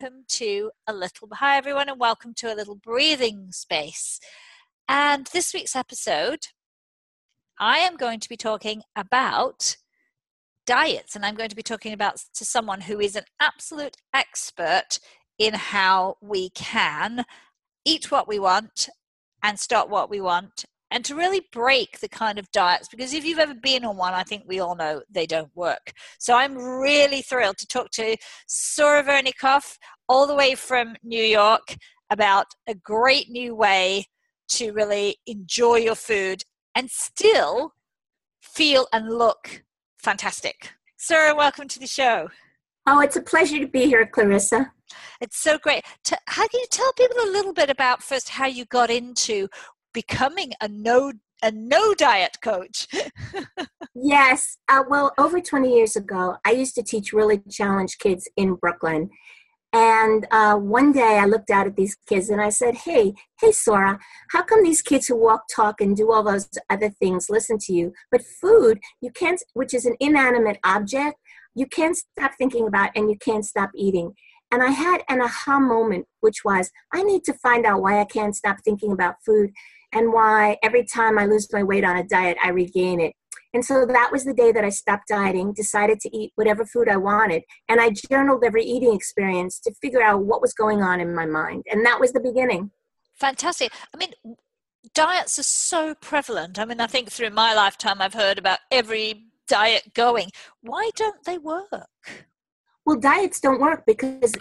welcome to a little hi everyone and welcome to a little breathing space. And this week's episode i am going to be talking about diets and i'm going to be talking about to someone who is an absolute expert in how we can eat what we want and stop what we want and to really break the kind of diets because if you've ever been on one i think we all know they don't work. So i'm really thrilled to talk to sora vernikoff all the way from new york about a great new way to really enjoy your food and still feel and look fantastic. Sora welcome to the show. Oh it's a pleasure to be here clarissa. It's so great. how can you tell people a little bit about first how you got into becoming a no a no diet coach. yes. Uh, well, over 20 years ago, I used to teach really challenged kids in Brooklyn. And uh, one day I looked out at these kids and I said, Hey, hey, Sora, how come these kids who walk, talk, and do all those other things listen to you? But food, you can't, which is an inanimate object, you can't stop thinking about and you can't stop eating. And I had an aha moment, which was, I need to find out why I can't stop thinking about food and why every time I lose my weight on a diet, I regain it. And so that was the day that I stopped dieting, decided to eat whatever food I wanted, and I journaled every eating experience to figure out what was going on in my mind. And that was the beginning. Fantastic. I mean, diets are so prevalent. I mean, I think through my lifetime, I've heard about every diet going. Why don't they work? Well, diets don't work because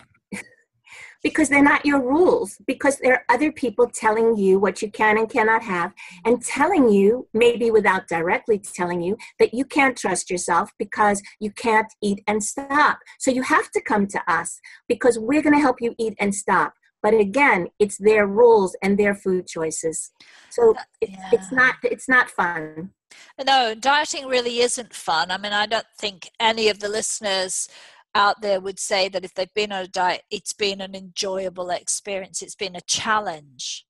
because they're not your rules because there are other people telling you what you can and cannot have and telling you maybe without directly telling you that you can't trust yourself because you can't eat and stop. So you have to come to us because we're going to help you eat and stop. But again it's their rules and their food choices. So uh, it's, yeah. it's not it's not fun. No dieting really isn't fun. I mean i don't think any of the listeners out there would say that if they've been on a diet, it's been an enjoyable experience, it's been a challenge?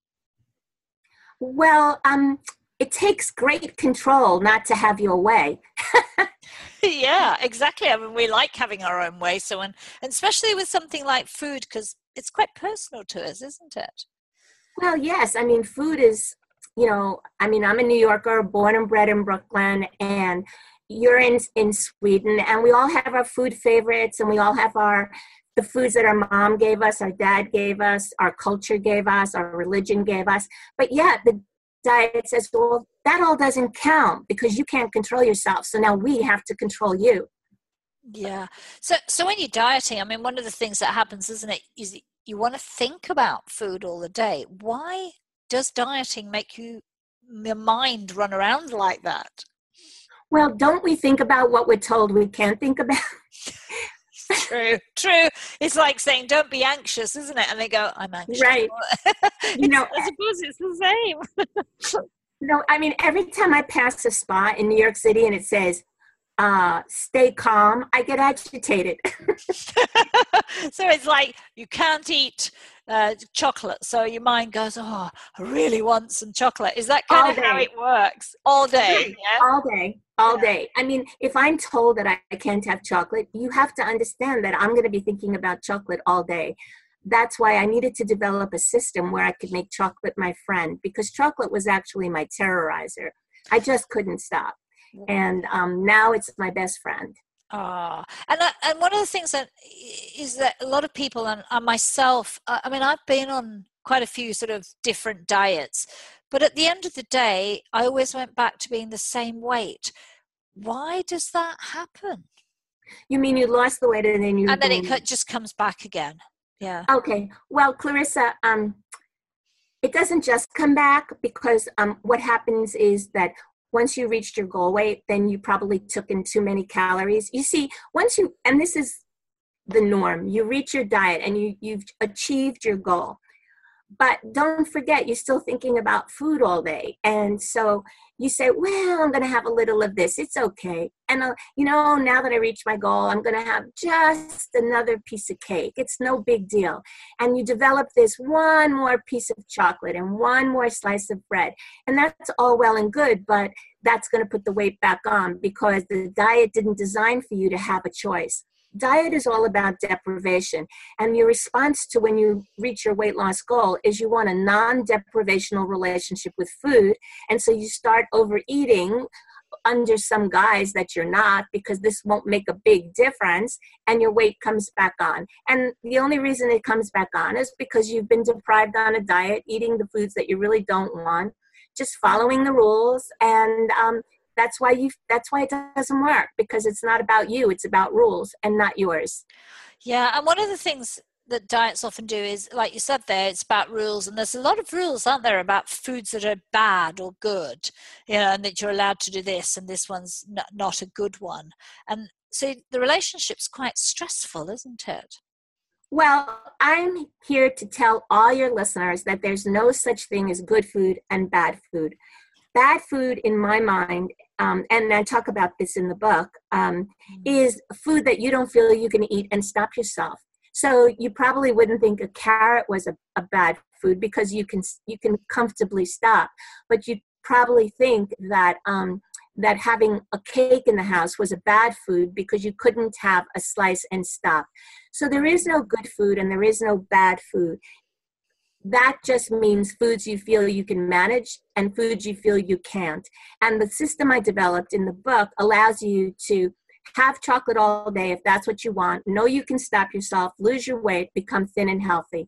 Well, um, it takes great control not to have your way. yeah, exactly. I mean, we like having our own way. So, and, and especially with something like food, because it's quite personal to us, isn't it? Well, yes. I mean, food is, you know, I mean, I'm a New Yorker, born and bred in Brooklyn, and you're in in Sweden, and we all have our food favorites, and we all have our the foods that our mom gave us, our dad gave us, our culture gave us, our religion gave us. But yeah, the diet says, well, that all doesn't count because you can't control yourself. So now we have to control you. Yeah. So so when you're dieting, I mean, one of the things that happens, isn't it, is you want to think about food all the day. Why does dieting make you your mind run around like that? Well, don't we think about what we're told we can't think about? true, true. It's like saying, "Don't be anxious," isn't it? And they go, "I'm anxious." Right. you know, I suppose it's the same. no, I mean, every time I pass a spot in New York City and it says, uh, "Stay calm," I get agitated. so it's like you can't eat uh, chocolate. So your mind goes, "Oh, I really want some chocolate." Is that kind all of day. how it works? All day, yeah? all day, all yeah. day. I mean, if I'm told that I can't have chocolate, you have to understand that I'm going to be thinking about chocolate all day. That's why I needed to develop a system where I could make chocolate my friend because chocolate was actually my terrorizer. I just couldn't stop, and um, now it's my best friend. Ah, and and one of the things that is that a lot of people and, and myself, I mean, I've been on quite a few sort of different diets, but at the end of the day, I always went back to being the same weight. Why does that happen? You mean you lost the weight and then you and then it just comes back again? Yeah. Okay. Well, Clarissa, um, it doesn't just come back because um, what happens is that once you reached your goal weight, then you probably took in too many calories. You see, once you, and this is the norm, you reach your diet and you, you've achieved your goal but don't forget you're still thinking about food all day and so you say well i'm going to have a little of this. It's okay. And uh, you know now that i reach my goal i'm going to have just another piece of cake. It's no big deal. And you develop this one more piece of chocolate and one more slice of bread. And that's all well and good but that's going to put the weight back on because the diet didn't design for you to have a choice diet is all about deprivation. And your response to when you reach your weight loss goal is you want a non deprivational relationship with food. And so you start overeating under some guise that you're not because this won't make a big difference and your weight comes back on. And the only reason it comes back on is because you've been deprived on a diet, eating the foods that you really don't want, just following the rules and um, that's why you that's why it doesn't work because it's not about you it's about rules and not yours. Yeah and one of the things that diets often do is like you said there it's about rules and there's a lot of rules aren't there about foods that are bad or good you know and that you're allowed to do this and this one's not, not a good one. And so the relationship's quite stressful isn't it? Well, I'm here to tell all your listeners that there's no such thing as good food and bad food. Bad food, in my mind, um, and I talk about this in the book, um, mm-hmm. is food that you don't feel you can eat and stop yourself. So you probably wouldn't think a carrot was a, a bad food because you can you can comfortably stop, but you probably think that um, that having a cake in the house was a bad food because you couldn't have a slice and stop. So there is no good food and there is no bad food that just means foods you feel you can manage and foods you feel you can't. And the system I developed in the book allows you to have chocolate all day if that's what you want, know you can stop yourself, lose your weight, become thin and healthy.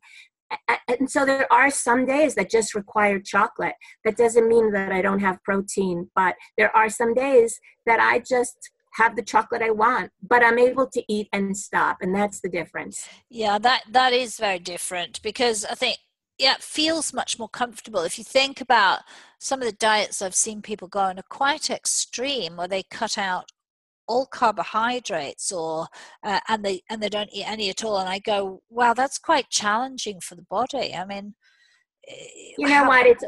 And so there are some days that just require chocolate. That doesn't mean that I don't have protein, but there are some days that I just have the chocolate I want, but I'm able to eat and stop, and that's the difference. Yeah, that that is very different because I think yeah, it feels much more comfortable. If you think about some of the diets I've seen people go on are quite extreme, where they cut out all carbohydrates or uh, and they and they don't eat any at all and i go wow that's quite challenging for the body. I mean eh, you know how- what? It's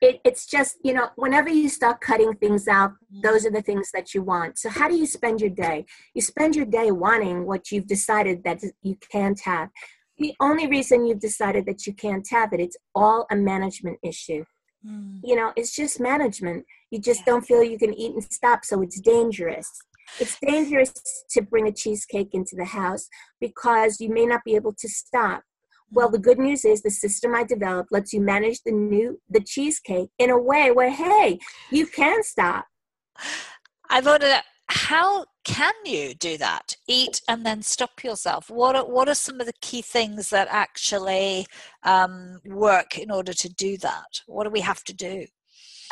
it, it's just you know whenever you start cutting things out those are the things that you want. So how do you spend your day? You spend your day wanting what you've decided that you can't have the only reason you've decided that you can't have it it's all a management issue. Mm. you know it's just management. You just yeah. don't feel you can eat and stop so it's dangerous. It's dangerous to bring a cheesecake into the house because you may not be able to stop. Well the good news is the system i developed lets you manage the new the cheesecake in a way where hey you can stop. I voted how can you do that? Eat and then stop yourself. What are, what are some of the key things that actually um, work in order to do that? What do we have to do?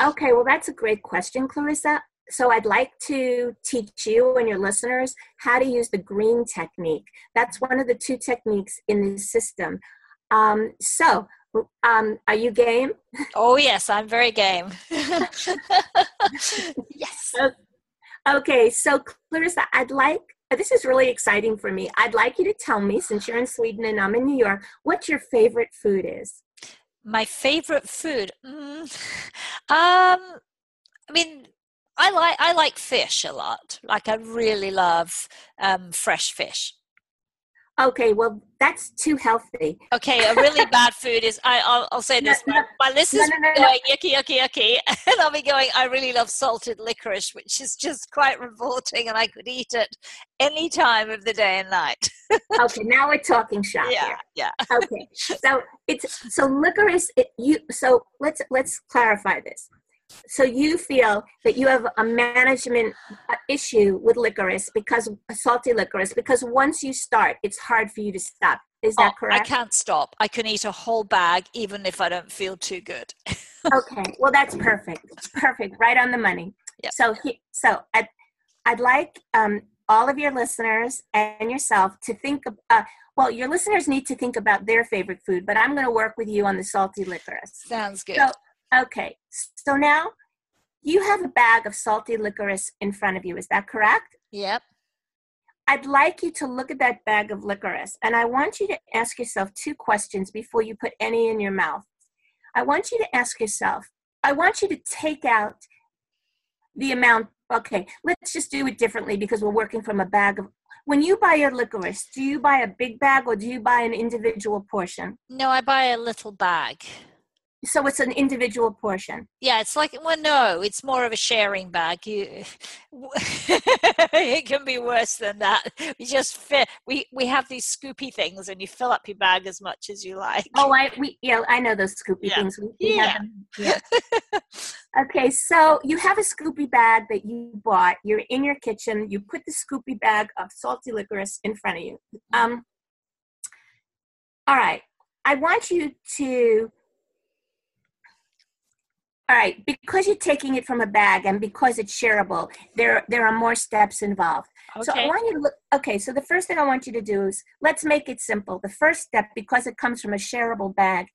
Okay well that's a great question clarissa. So i'd like to teach you and your listeners how to use the green technique. That's one of the two techniques in the system. Um, so um, are you game? Oh yes i'm very game. Yes. Okay, so Clarissa, I'd like this is really exciting for me. I'd like you to tell me, since you're in Sweden and I'm in New York, what your favorite food is. My favorite food, mm, um, I mean, I like I like fish a lot. Like I really love um, fresh fish. Okay, well, that's too healthy. Okay, a really bad food is, I, I'll, I'll say this, no, no, my list is no, going yucky, yucky, yucky, and I'll be going, I really love salted licorice, which is just quite revolting, and I could eat it any time of the day and night. okay, now we're talking shop yeah, here. Yeah. okay, so it's, so licorice, it, you, so let's, let's clarify this so you feel that you have a management uh, issue with licorice because salty licorice because once you start it's hard for you to stop. Is that oh, correct? i can't stop. I can eat a whole bag even if i don't feel too good. Okay. Well that's perfect. It's perfect. Right on the money. Yep. so so I'd, I'd like um, all of your listeners and yourself to think of uh, well your listeners need to think about their favorite food but i'm going to work with you on the salty licorice. Sounds good. So Okay, so now you have a bag of salty licorice in front of you. Is that correct? Yep. I'd like you to look at that bag of licorice and I want you to ask yourself two questions before you put any in your mouth. I want you to ask yourself, I want you to take out the amount. Okay, let's just do it differently because we're working from a bag of. When you buy your licorice, do you buy a big bag or do you buy an individual portion? No, I buy a little bag. So it's an individual portion. Yeah, it's like well, no, it's more of a sharing bag. You, it can be worse than that. We just fit. We we have these scoopy things, and you fill up your bag as much as you like. Oh, I we yeah, I know those scoopy Yeah. things. We, we Yeah. have them. yeah. Okay, so you have a scoopy bag that you bought. You're in your kitchen. You put the scoopy bag of salty licorice in front of you. Um, all right, I want you to. All right, because you're taking it from a bag and because it's shareable, there there are more steps involved. Okay. So I want you to look. Okay, so the first thing I want you to do is let's make it simple. The first step, because it comes from a shareable bag,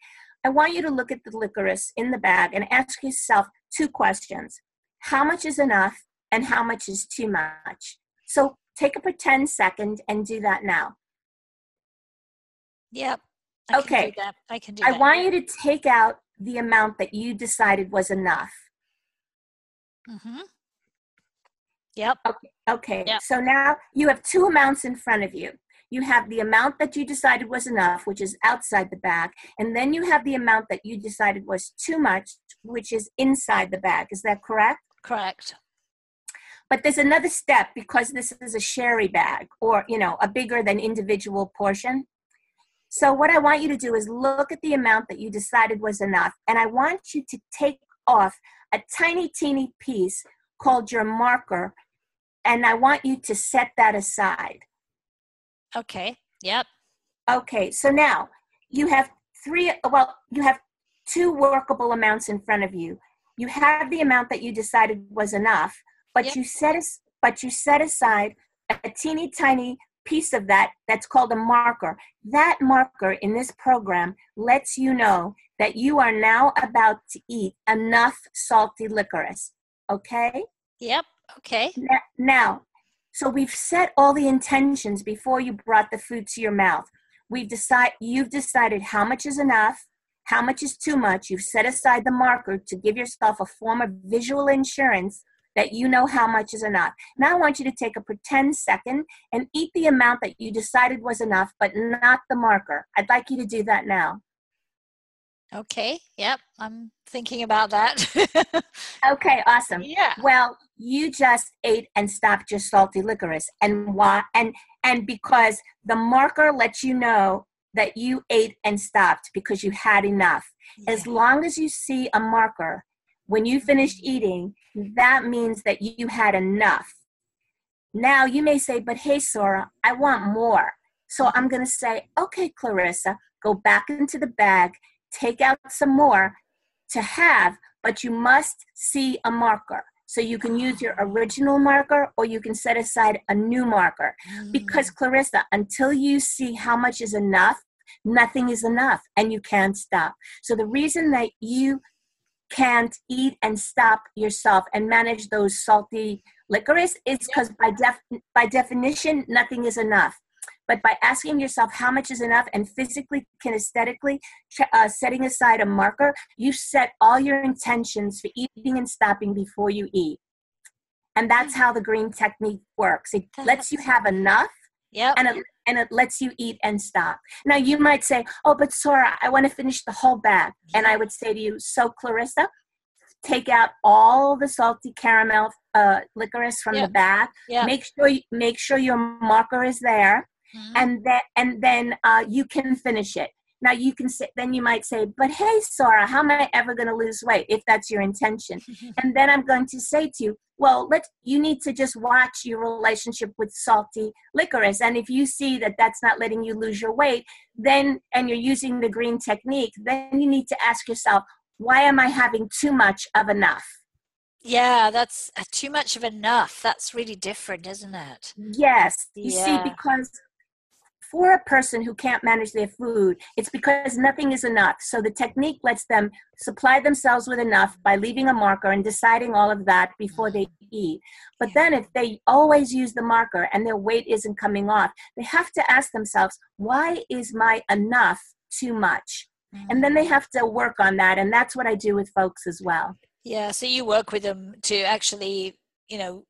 I want you to look at the licorice in the bag and ask yourself two questions: How much is enough, and how much is too much? So take a pretend second and do that now. Yep. I Can Okay. do that. I can do that. I want you to take out the amount that you decided was enough. hmm Yep. Okay, Yep. so now you have two amounts in front of you. You have the amount that you decided was enough, which is outside the bag, and then you have the amount that you decided was too much, which is inside the bag. Is that correct? Correct. But there's another step because this is a sherry bag or, you know, a bigger than individual portion. So what I want you to do is look at the amount that you decided was enough, and I want you to take off a tiny, teeny piece called your marker, and I want you to set that aside. Okay. Yep. Okay, so now you have three, well, you have two workable amounts in front of you. You have the amount that you decided was enough, but Yep. you set but you set aside a teeny tiny piece of that that's called a marker. That marker in this program lets you know that you are now about to eat enough salty licorice. Okay? Yep. Okay. Now, now, so we've set all the intentions before you brought the food to your mouth. We've decide you've decided how much is enough, how much is too much. You've set aside the marker to give yourself a form of visual insurance that you know how much is enough. Now I want you to take a pretend second and eat the amount that you decided was enough, but not the marker. I'd like you to do that now. Okay. Yep. I'm thinking about that. Okay, awesome. yeah. Well, you just ate and stopped your salty licorice, and why? And and because the marker lets you know that you ate and stopped because you had enough. As long as you see a marker when you finished eating, that means that you had enough. Now you may say, "But hey, Sora, I want more." So I'm going to say, "Okay, Clarissa, go back into the bag, take out some more to have." but you must see a marker. So you can use your original marker or you can set aside a new marker. Because, mm. Clarissa, until you see how much is enough, nothing is enough and you can't stop. So the reason that you can't eat and stop yourself and manage those salty licorice is because by, def- by definition, nothing is enough. But by asking yourself how much is enough and physically, kinesthetically, uh, setting aside a marker, you set all your intentions for eating and stopping before you eat. And that's how the green technique works. It lets you have enough Yep. and it, and it lets you eat and stop. Now, you might say, Oh, but Sora, I want to finish the whole bag. And I would say to you, So, Clarissa, take out all the salty caramel uh, licorice from Yeah. the bag. Yep. Make sure you, make sure your marker is there Mhm. and then and then uh, you can finish it. Now you can say, then you might say, but hey, Sora, how am I ever going to lose weight if that's your intention? and then I'm going to say to you, well, let you need to just watch your relationship with salty licorice, and if you see that that's not letting you lose your weight, then and you're using the green technique, then you need to ask yourself, why am I having too much of enough? Yeah, that's uh, too much of enough. That's really different, isn't it? Yes. You see, because for a person who can't manage their food, it's because nothing is enough. So the technique lets them supply themselves with enough by leaving a marker and deciding all of that before they eat. But then if they always use the marker and their weight isn't coming off, they have to ask themselves, why is my enough too much? And then they mm. have to work on that. And that's what I do with folks as well. Yeah, so you work with them to actually, you know,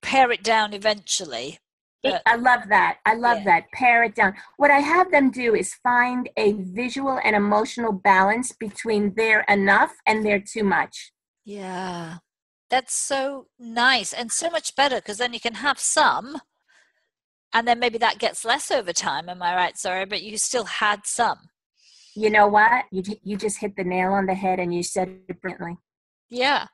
pare it down eventually. It, I love that. I love yeah. that. Pare it down. What I have them do is find a visual and emotional balance between their enough and their too much. Yeah. That's so nice and so much better because then you can have some and then maybe that gets less over time. Am I right? Sorry, but you still had some. You know what? You, you just hit the nail on the head and you said it brilliantly. Yeah.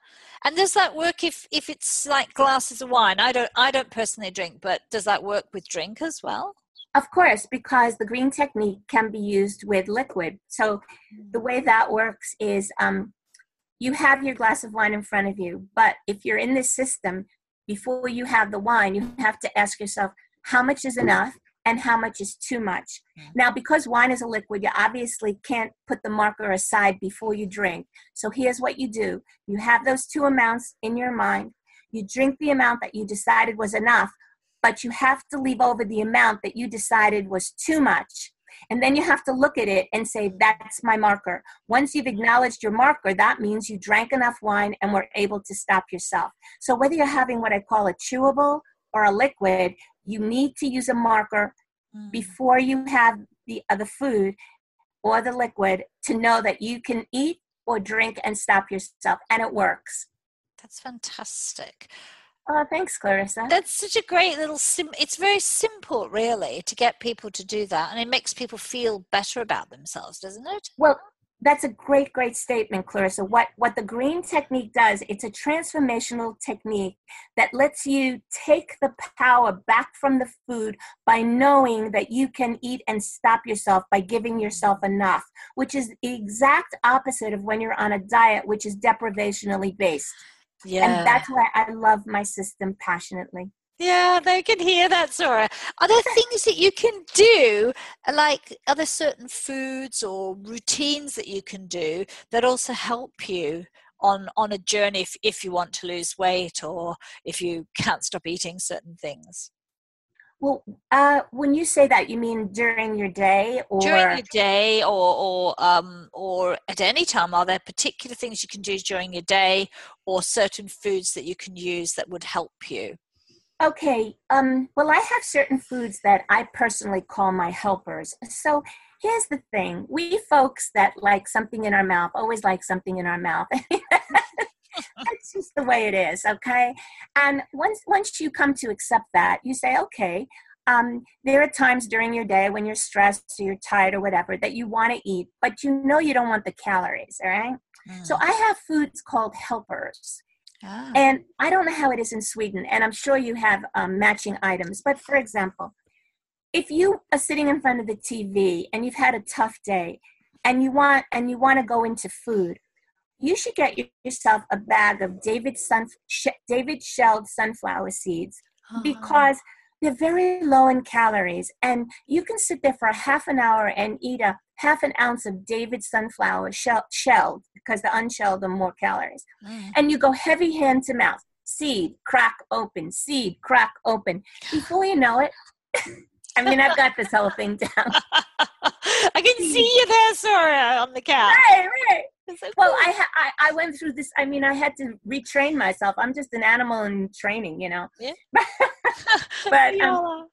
And does that work if if it's like glasses of wine? I don't I don't personally drink, but does that work with drink as well? Of course, because the green technique can be used with liquid. So the way that works is um, you have your glass of wine in front of you, but if you're in this system, before you have the wine, you have to ask yourself, how much is enough? And how much is too much. Now, because wine is a liquid, you obviously can't put the marker aside before you drink. So here's what you do you have those two amounts in your mind, you drink the amount that you decided was enough, but you have to leave over the amount that you decided was too much. And then you have to look at it and say, that's my marker. Once you've acknowledged your marker, that means you drank enough wine and were able to stop yourself. So whether you're having what I call a chewable or a liquid, you need to use a marker mm. before you have the other food or the liquid to know that you can eat or drink and stop yourself and it works. That's fantastic. Oh thanks clarissa. That's such a great little sim it's very simple really to get people to do that and it makes people feel better about themselves doesn't it? Well that's a great great statement clarissa. What what the green technique does it's a transformational technique that lets you take the power back from the food by knowing that you can eat and stop yourself by giving yourself enough which is the exact opposite of when you're on a diet which is deprivationally based. Yeah. and that's why i love my system passionately yeah, they can hear that, Sora. Are there things that you can do, like are there certain foods or routines that you can do that also help you on on a journey if, if you want to lose weight or if you can't stop eating certain things? Well, uh, when you say that, you mean during your day, or during your day, or or um, or at any time? Are there particular things you can do during your day, or certain foods that you can use that would help you? Okay, um, well, I have certain foods that I personally call my helpers. So here's the thing we folks that like something in our mouth always like something in our mouth. That's just the way it is, okay? And once once you come to accept that, you say, okay, um, there are times during your day when you're stressed or you're tired or whatever that you want to eat, but you know you don't want the calories, all right? Mm. So I have foods called helpers. Ah. And I don't know how it is in Sweden, and I'm sure you have um, matching items. But for example, if you are sitting in front of the TV and you've had a tough day, and you want and you want to go into food, you should get yourself a bag of David sun David shelled sunflower seeds uh-huh. because they're very low in calories, and you can sit there for a half an hour and eat a half an ounce of David sunflower shell, shelled because the unshelled are more calories. Mm. And you go heavy hand to mouth, seed, crack open, seed, crack open. Before you know it, I mean, I've got this whole thing down. I can see you there, Sora, on the couch. Right, right. So well, cool. I, ha- I I went through this. I mean, I had to retrain myself. I'm just an animal in training, you know. Yeah. but um,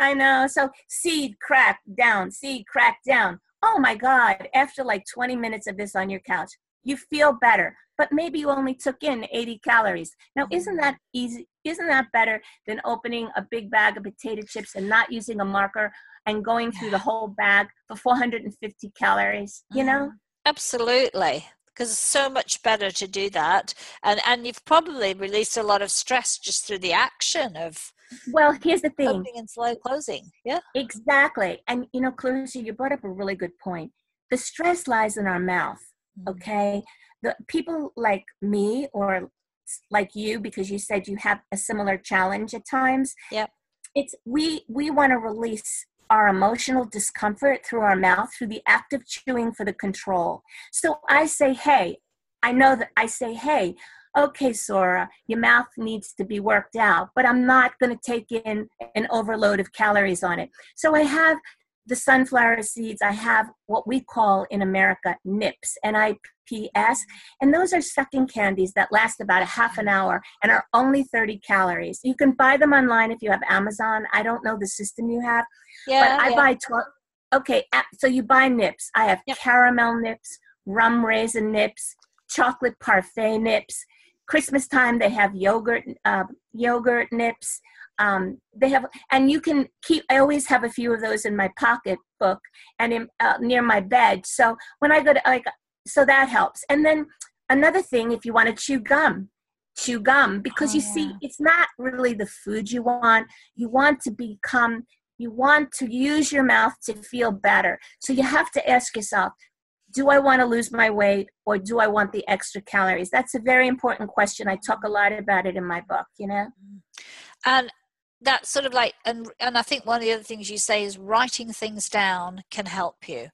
I know. So seed crack down, seed crack down. Oh my God. After like 20 minutes of this on your couch, you feel better, but maybe you only took in 80 calories. Now, isn't that easy? Isn't that better than opening a big bag of potato chips and not using a marker and going through the whole bag for 450 calories? You know? Mm-hmm. Absolutely because it's so much better to do that and and you've probably released a lot of stress just through the action of well, here's the thing. Opening and slow closing. Yeah. Exactly. And you know, Clarissa, you brought up a really good point. The stress lies in our mouth. Mm-hmm. Okay. The people like me or like you, because you said you have a similar challenge at times. Yep. It's we we want to release our emotional discomfort through our mouth through the act of chewing for the control. So I say, hey, I know that I say, hey, okay, Sora, your mouth needs to be worked out, but I'm not going to take in an overload of calories on it. So I have the sunflower seeds, I have what we call in America nips, N I P S. And those are sucking candies that last about a half an hour and are only 30 calories. You can buy them online if you have Amazon. I don't know the system you have, yeah, but I yeah. buy 12. Okay, so you buy nips. I have yep. caramel nips, rum raisin nips, chocolate parfait nips. Christmas time they have yogurt uh, yogurt nips. Um, they have, and you can keep. I always have a few of those in my pocketbook and in, uh, near my bed. So when I go to like, so that helps. And then another thing, if you want to chew gum, chew gum because oh, you yeah. see, it's not really the food you want. You want to become. You want to use your mouth to feel better. So you have to ask yourself, do I want to lose my weight or do I want the extra calories? That's a very important question. I talk a lot about it in my book, you know? And that's sort of like and and I think one of the other things you say is writing things down can help you.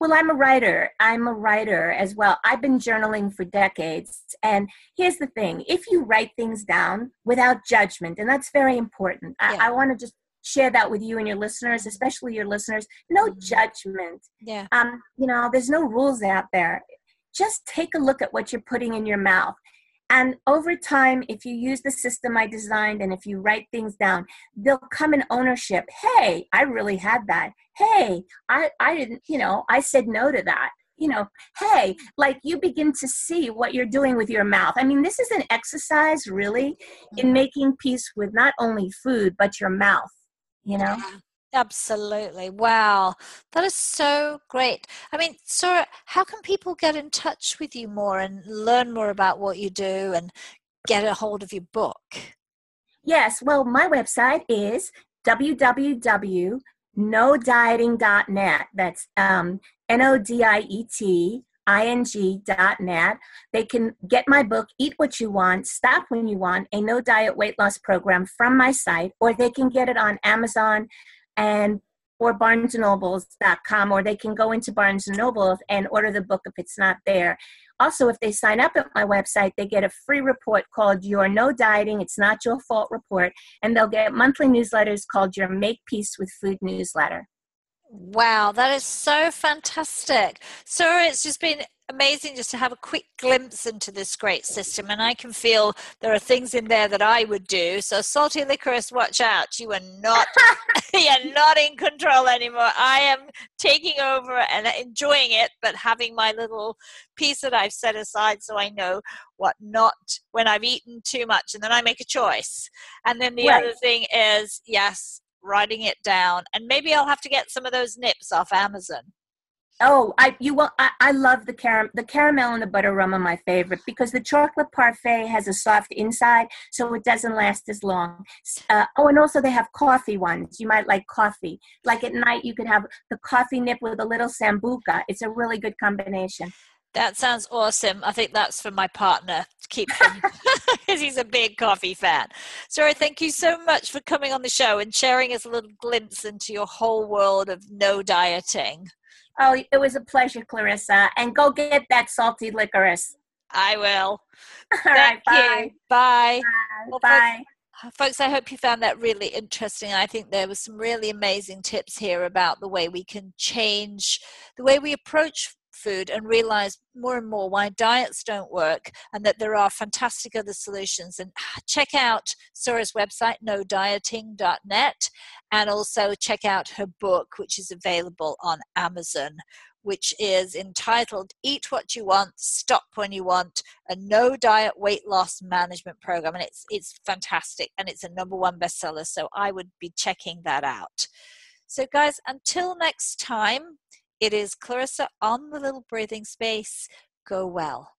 Well, I'm a writer. I'm a writer as well. I've been journaling for decades. And here's the thing if you write things down without judgment, and that's very important, yeah. I, I want to just share that with you and your listeners, especially your listeners. No mm-hmm. judgment. Yeah. Um, you know, there's no rules out there. Just take a look at what you're putting in your mouth. And over time, if you use the system I designed and if you write things down, they'll come in ownership. Hey, I really had that. Hey, I, I didn't, you know, I said no to that. You know, hey, like you begin to see what you're doing with your mouth. I mean, this is an exercise really in mm-hmm. making peace with not only food, but your mouth, you know? Yeah. Absolutely. Wow. That is so great. I mean, Sora, how can people get in touch with you more and learn more about what you do and get a hold of your book? Yes. Well, my website is www.nodieting.net. That's um, N O D I E T ing.net. They can get my book, Eat What You Want, Stop When You Want, a no diet weight loss program from my site, or they can get it on Amazon, and or barnesandnobles.com or they can go into barnes and noble and order the book if it's not there also if they sign up at my website they get a free report called your no dieting it's not your fault report and they'll get monthly newsletters called your make peace with food newsletter Wow, that is so fantastic. So it's just been amazing just to have a quick glimpse into this great system and i can feel there are things in there that i would do so salty licorice watch out you are not you're not in control anymore i am taking over and enjoying it but having my little piece that i've set aside so i know what not when i've eaten too much and then i make a choice and then the right. other thing is yes writing it down and maybe i'll have to get some of those nips off amazon Oh, I you will. I, I love the caram the caramel and the butter rum are my favorite because the chocolate parfait has a soft inside, so it doesn't last as long. Uh, oh, and also they have coffee ones. You might like coffee. Like at night, you could have the coffee nip with a little sambuca. It's a really good combination. That sounds awesome. I think that's for my partner keep him because he's a big coffee fan. Sora, thank you so much for coming on the show and sharing us a little glimpse into your whole world of no dieting. Oh, it was a pleasure, Clarissa. And go get that salty licorice. I will. All Thank right, you. Bye. Bye. Well, bye. Folks, folks, I hope you found that really interesting. I think there was some really amazing tips here about the way we can change the way we approach food and realize more and more why diets don't work and that there are fantastic other solutions. And check out Sora's website, nodieting.net, and also check out her book, which is available on Amazon. Which is entitled Eat What You Want, Stop When You Want, a no diet weight loss management program. And it's, it's fantastic and it's a number one bestseller. So I would be checking that out. So, guys, until next time, it is Clarissa on the little breathing space. Go well.